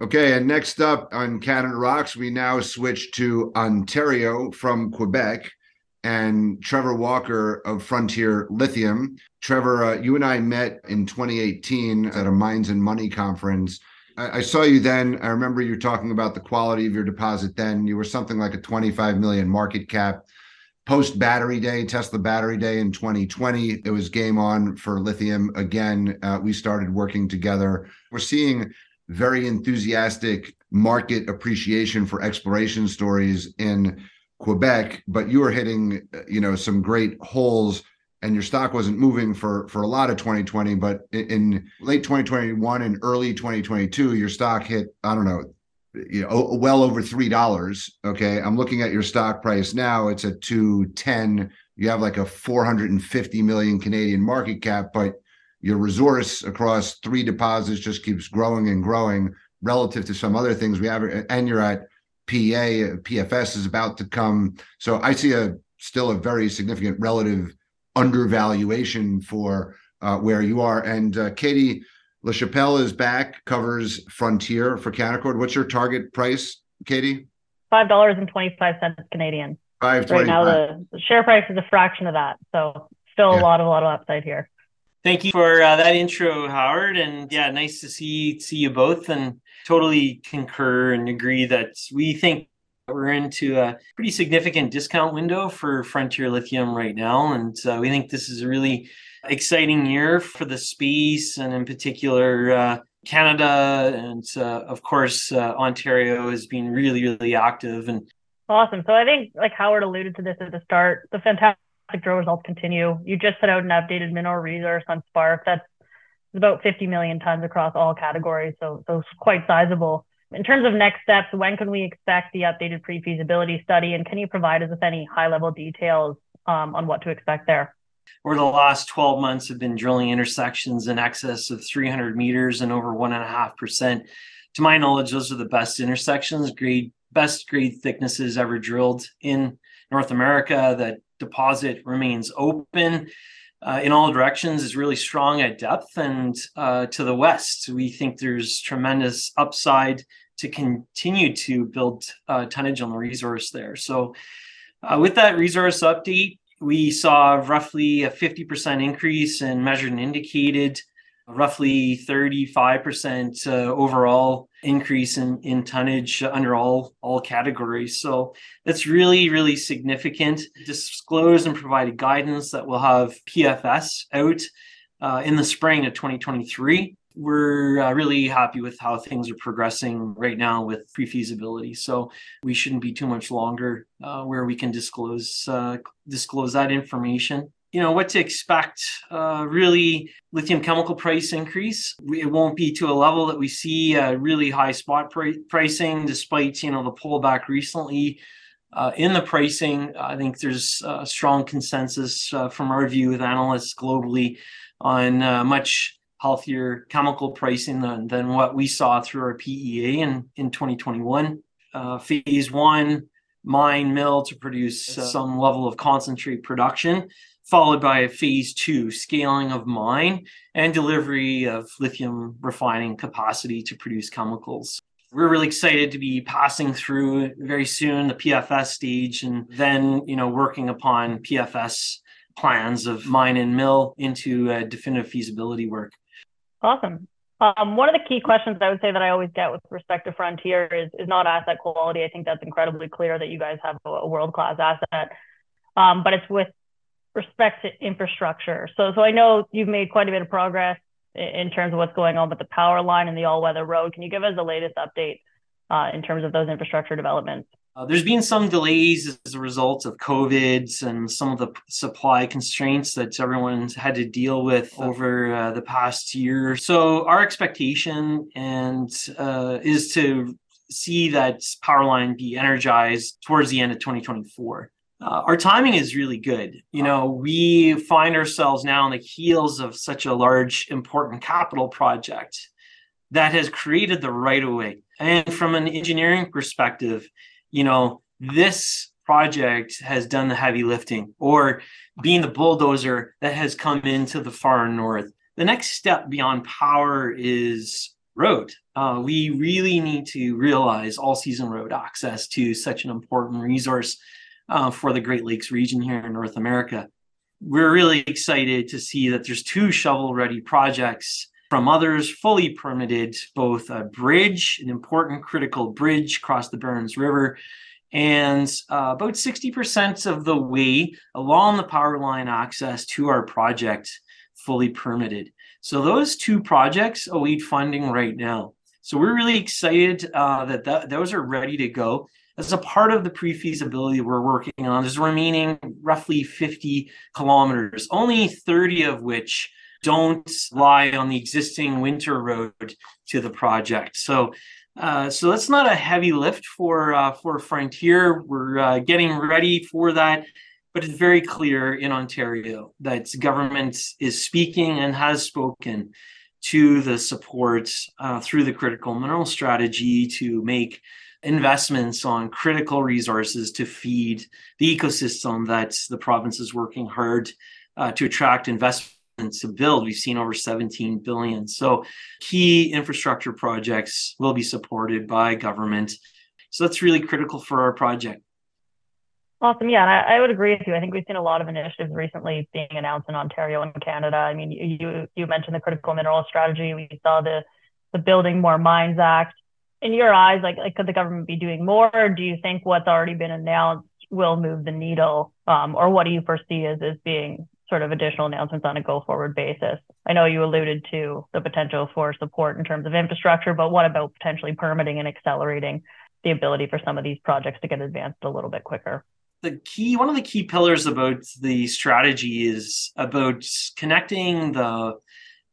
Okay, and next up on Canada Rocks, we now switch to Ontario from Quebec and Trevor Walker of Frontier Lithium. Trevor, uh, you and I met in 2018 at a Mines and Money conference. I, I saw you then. I remember you talking about the quality of your deposit then. You were something like a 25 million market cap. Post battery day, Tesla battery day in 2020, it was game on for lithium again. Uh, we started working together. We're seeing very enthusiastic market appreciation for exploration stories in Quebec, but you were hitting, you know, some great holes and your stock wasn't moving for for a lot of 2020 but in, late 2021 and early 2022 your stock hit i don't know you know well over three dollars okay? I'm looking at your stock price now. It's at 210 you have like a 450 million canadian market cap but your resource across three deposits just keeps growing and growing relative to some other things we have and you're at PA, PFS is about to come. So I see a still a very significant relative undervaluation for uh, where you are. And uh, Katie LaChapelle is back, covers Frontier for Canaccord. What's your target price, Katie? Five dollars and twenty five cents Canadian. Five right now. The, the, share price is a fraction of that, so still yeah. a lot of a lot of upside here. Thank you for uh, that intro, Howard. And yeah, nice to see see you both. And totally concur and agree that we think we're into a pretty significant discount window for Frontier Lithium right now. And uh, we think this is a really exciting year for the space and, in particular, uh, Canada. And uh, of course, uh, Ontario has been really, really active. And awesome. So I think, like Howard alluded to this at the start, the fantastic drill results continue. You just put out an updated mineral resource on Spark that's about 50 million tons across all categories, so so quite sizable. In terms of next steps, when can we expect the updated pre-feasibility study, and can you provide us with any high-level details um, on what to expect there? Over the last 12 months, have been drilling intersections in excess of 300 meters and over one and a half percent. To my knowledge, those are the best intersections, grade best grade thicknesses ever drilled in North America. That deposit remains open uh, in all directions is really strong at depth and uh, to the west. We think there's tremendous upside to continue to build uh, tonnage on the resource there. So, uh, with that resource update, we saw roughly a 50% increase in measured and indicated roughly 35% uh, overall increase in, in tonnage under all all categories. So that's really really significant. Disclose and provide guidance that we'll have PFS out uh, in the spring of 2023. We're uh, really happy with how things are progressing right now with pre-feasibility. So we shouldn't be too much longer uh, where we can disclose uh, disclose that information you know what to expect uh, really lithium chemical price increase. It won't be to a level that we see uh, really high spot pr- pricing despite you know the pullback recently uh, in the pricing. I think there's a strong consensus uh, from our view with analysts globally on uh, much healthier chemical pricing than, than what we saw through our pea in, in 2021 uh, phase one mine mill to produce some level of concentrate production followed by a phase two scaling of mine and delivery of lithium refining capacity to produce chemicals. We're really excited to be passing through very soon the PFS stage and then, you know, working upon PFS plans of mine and mill into a definitive feasibility work. Awesome. Um, one of the key questions I would say that I always get with respect to Frontier is, is not asset quality. I think that's incredibly clear that you guys have a, world class asset. Um, but it's with respect to infrastructure. So, so I know you've made quite a bit of progress in terms of what's going on with the power line and the all-weather road. Can you give us the latest update uh, in terms of those infrastructure developments? Uh, there's been some delays as a result of COVID and some of the supply constraints that everyone's had to deal with over uh, the past year. So our expectation and uh, is to see that power line be energized towards the end of 2024 uh, our timing is really good. You know, we find ourselves now on the heels of such a large, important capital project that has created the right of way. And from an engineering perspective, you know, this project has done the heavy lifting or being the bulldozer that has come into the far north. The next step beyond power is road. Uh, we really need to realize all season road access to such an important resource uh, for the Great Lakes region here in North America. We're really excited to see that there's two shovel ready projects from others fully permitted, both a bridge, an important critical bridge across the Berens River, and uh, about 60% of the way along the power line access to our project fully permitted. So those two projects await funding right now. So we're really excited uh, that th- those are ready to go. As a part of the pre-feasibility we're working on, there's remaining roughly 50 kilometers, only 30 of which don't lie on the existing winter road to the project. So uh, so that's not a heavy lift for uh, for Frontier. We're uh, getting ready for that, but it's very clear in Ontario that government is speaking and has spoken to the support uh, through the critical mineral strategy to make investments on critical resources to feed the ecosystem that the province is working hard uh, to attract investment to build. We've seen over 17 billion. So key infrastructure projects will be supported by government. So that's really critical for our project. Awesome. Yeah, and I, I, would agree with you. I think we've seen a lot of initiatives recently being announced in Ontario and Canada. I mean, you you mentioned the critical mineral strategy. We saw the the Building More Mines Act. In your eyes, like, like could the government be doing more? Or do you think what's already been announced will move the needle? Um, or what do you foresee as, as being sort of additional announcements on a go forward basis? I know you alluded to the potential for support in terms of infrastructure, but what about potentially permitting and accelerating the ability for some of these projects to get advanced a little bit quicker? The key, one of the key pillars about the strategy is about connecting the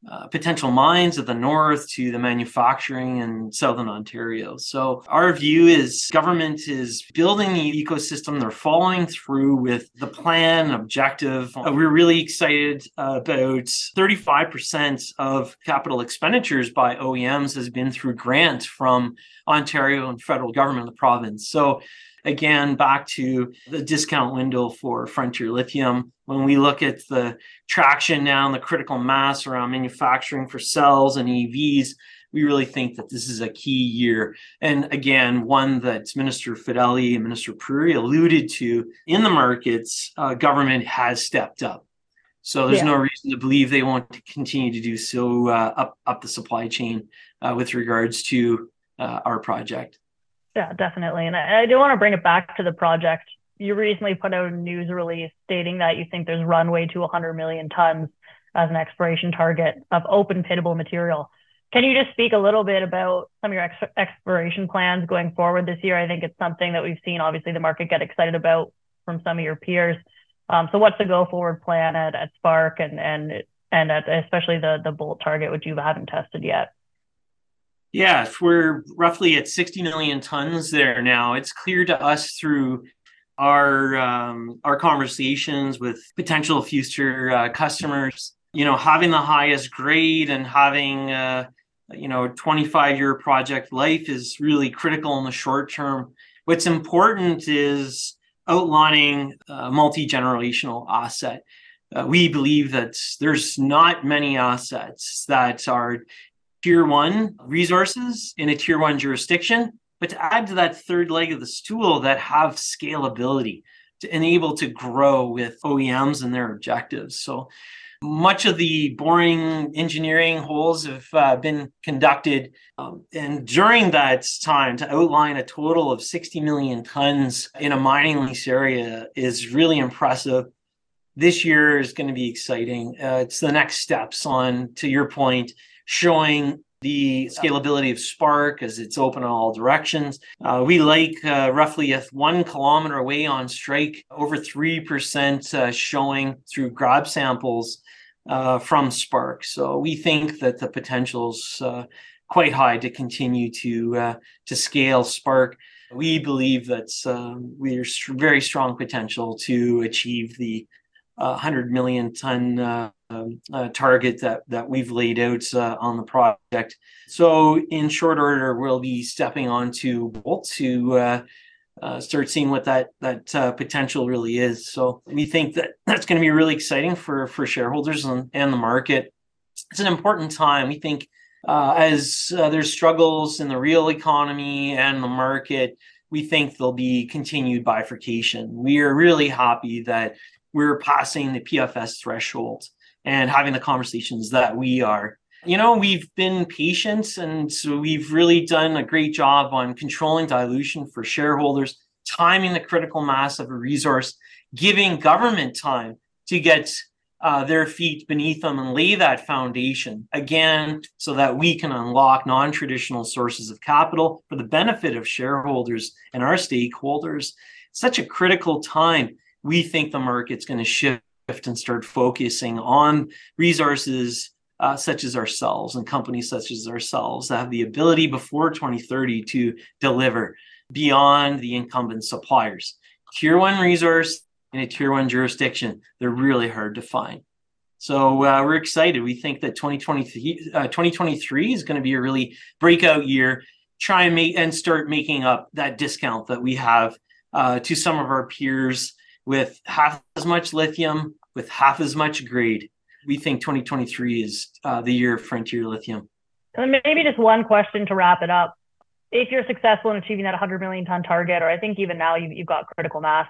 uh, potential mines of the north to the manufacturing in southern Ontario. So our view is government is building the ecosystem. They're following through with the plan objective. Uh, we're really excited about 35% of capital expenditures by OEMs has been through grants from Ontario and federal government, the province. So again, back to the discount window for Frontier Lithium. When we look at the traction now and the critical mass around manufacturing for cells and EVs, we really think that this is a key year. And again, one that Minister Fedeli and Minister Puri alluded to in the markets, uh, government has stepped up. So there's yeah. no reason to believe they won't continue to do so uh, up up the supply chain uh, with regards to uh, our project. Yeah, definitely. And I, I do want to bring it back to the project. You recently put out a news release stating that you think there's runway to 100 million tons as an exploration target of open pitable material. Can you just speak a little bit about some of your ex- exploration plans going forward this year? I think it's something that we've seen, obviously, the market get excited about from some of your peers. Um, so, what's the go forward plan at, at Spark and and and at especially the the bolt target, which you haven't tested yet? Yeah, we're roughly at 60 million tons there now. It's clear to us through our um, our conversations with potential future uh, customers. You know, having the highest grade and having uh, you know 25 year project life is really critical in the short term. What's important is outlining a multi generational asset. Uh, we believe that there's not many assets that are tier one resources in a tier one jurisdiction, but to add to that third leg of the stool that have scalability to enable to grow with OEMs and their objectives. So much of the boring engineering holes have uh, been conducted. Um, and during that time, to outline a total of 60 million tons in a mining lease area is really impressive. This year is going to be exciting. Uh, it's the next steps on, to your point, showing the scalability of Spark as it's open in all directions. Uh, we like uh, roughly a one kilometer away on strike, over 3% uh, showing through grab samples uh, from Spark. So we think that the potential's uh, quite high to continue to uh, to scale Spark. We believe that um, there's very strong potential to achieve the 100 million ton um, uh, target that that we've laid out uh, on the project. So in short order, we'll be stepping on to Bolt to uh, uh, start seeing what that that uh, potential really is. So we think that that's going to be really exciting for for shareholders and, and the market. It's an important time. We think uh, as there's struggles in the real economy and the market, we think there'll be continued bifurcation. We are really happy that we're passing the PFS threshold and having the conversations that we are. You know, we've been patient and so we've really done a great job on controlling dilution for shareholders, timing the critical mass of a resource, giving government time to get uh, their feet beneath them and lay that foundation again so that we can unlock non-traditional sources of capital for the benefit of shareholders and our stakeholders such a critical time we think the market's going to shift and start focusing on resources uh, such as ourselves and companies such as ourselves that have the ability before 2030 to deliver beyond the incumbent suppliers tier one resource in a tier one jurisdiction, they're really hard to find. So uh, we're excited. We think that 2023, uh, 2023 is going to be a really breakout year. Try and make and start making up that discount that we have uh, to some of our peers with half as much lithium, with half as much grade. We think 2023 is uh, the year of frontier lithium. And maybe just one question to wrap it up. If you're successful in achieving that 100 million ton target, or I think even now you've, you've got critical mass,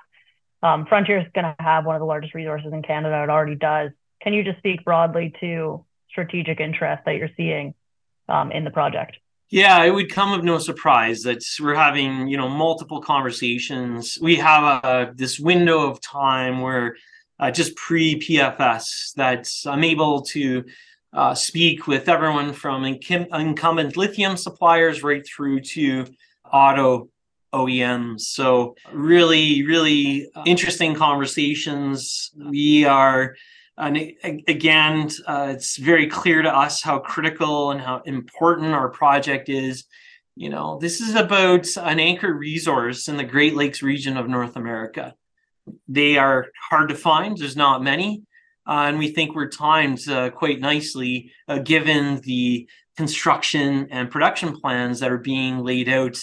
um, Frontier is going to have one of the largest resources in Canada. It already does. Can you just speak broadly to strategic interest that you're seeing um, in the project? Yeah, it would come of no surprise that we're having, you know, multiple conversations. We have a, this window of time where uh, just pre PFS that I'm able to uh, speak with everyone from incumbent lithium suppliers right through to auto OEMs. So really, really interesting conversations. We are, and again, uh, it's very clear to us how critical and how important our project is. You know, this is about an anchor resource in the Great Lakes region of North America. They are hard to find. There's not many. Uh, and we think we're timed uh, quite nicely uh, given the construction and production plans that are being laid out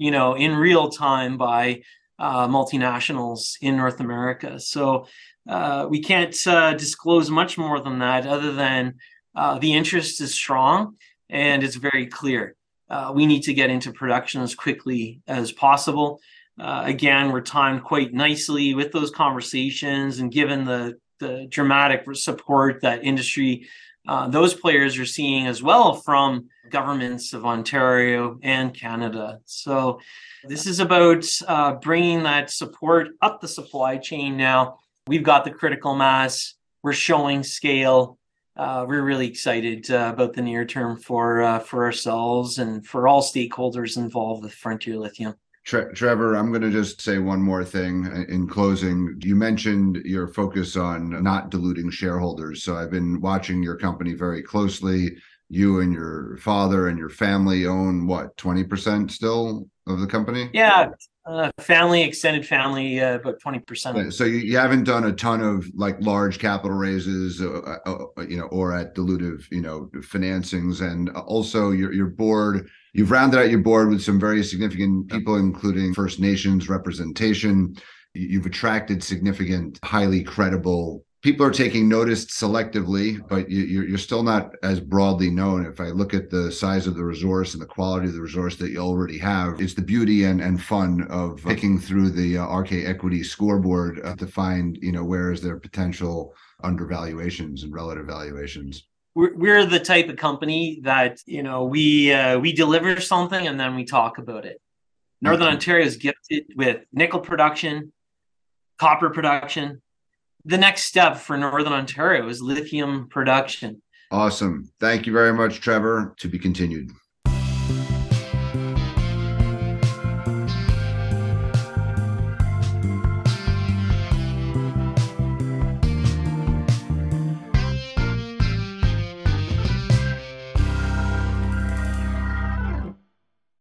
you know, in real time by uh, multinationals in North America. So uh, we can't uh, disclose much more than that, other than uh, the interest is strong and it's very clear. Uh, we need to get into production as quickly as possible. Again, we're timed quite nicely with those conversations, and given the the dramatic support that industry uh, those players are seeing as well from governments of Ontario and Canada. So this is about uh, bringing that support up the supply chain now. We've got the critical mass, we're showing scale. Uh, we're really excited uh, about the near term for uh, for ourselves and for all stakeholders involved with Frontier Lithium. Tre- Trevor, I'm going to just say one more thing in closing. You mentioned your focus on not diluting shareholders. So I've been watching your company very closely. You and your father and your family own what, 20% still of the company? Yeah, uh, family, extended family, uh, about 20%. So you, you haven't done a ton of like large capital raises, uh, uh, uh, you know, or at dilutive, you know, financings. And also your, your board You've rounded out your board with some very significant people, including First Nations representation. You've attracted significant, highly credible people are taking notice selectively, but you, are still not as broadly known. If I look at the size of the resource and the quality of the resource that you already have, it's the beauty and, and fun of picking through the uh, RK Equity scoreboard uh, to find, you know, where is there potential undervaluations and relative valuations we're, we're the type of company that you know we uh, we deliver something and then we talk about it. Northern okay. Ontario is gifted with nickel production, copper production. The next step for Northern Ontario is lithium production. Awesome. Thank you very much, Trevor. To be continued.